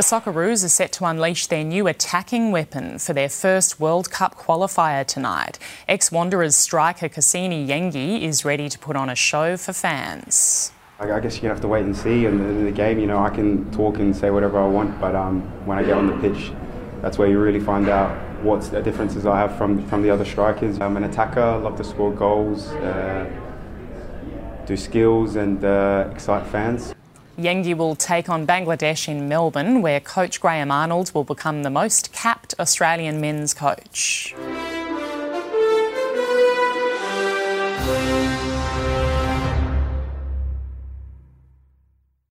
The Socceroos are set to unleash their new attacking weapon for their first World Cup qualifier tonight. Ex Wanderers striker Kusini Yengi is ready to put on a show for fans. I guess you're gonna have to wait and see. And in the game, you know, I can talk and say whatever I want, but um, when I get on the pitch, that's where you really find out what the differences I have from from the other strikers. I'm an attacker, love to score goals, uh, do skills, and uh, excite fans. Yengi will take on Bangladesh in Melbourne, where coach Graham Arnold will become the most capped Australian men's coach.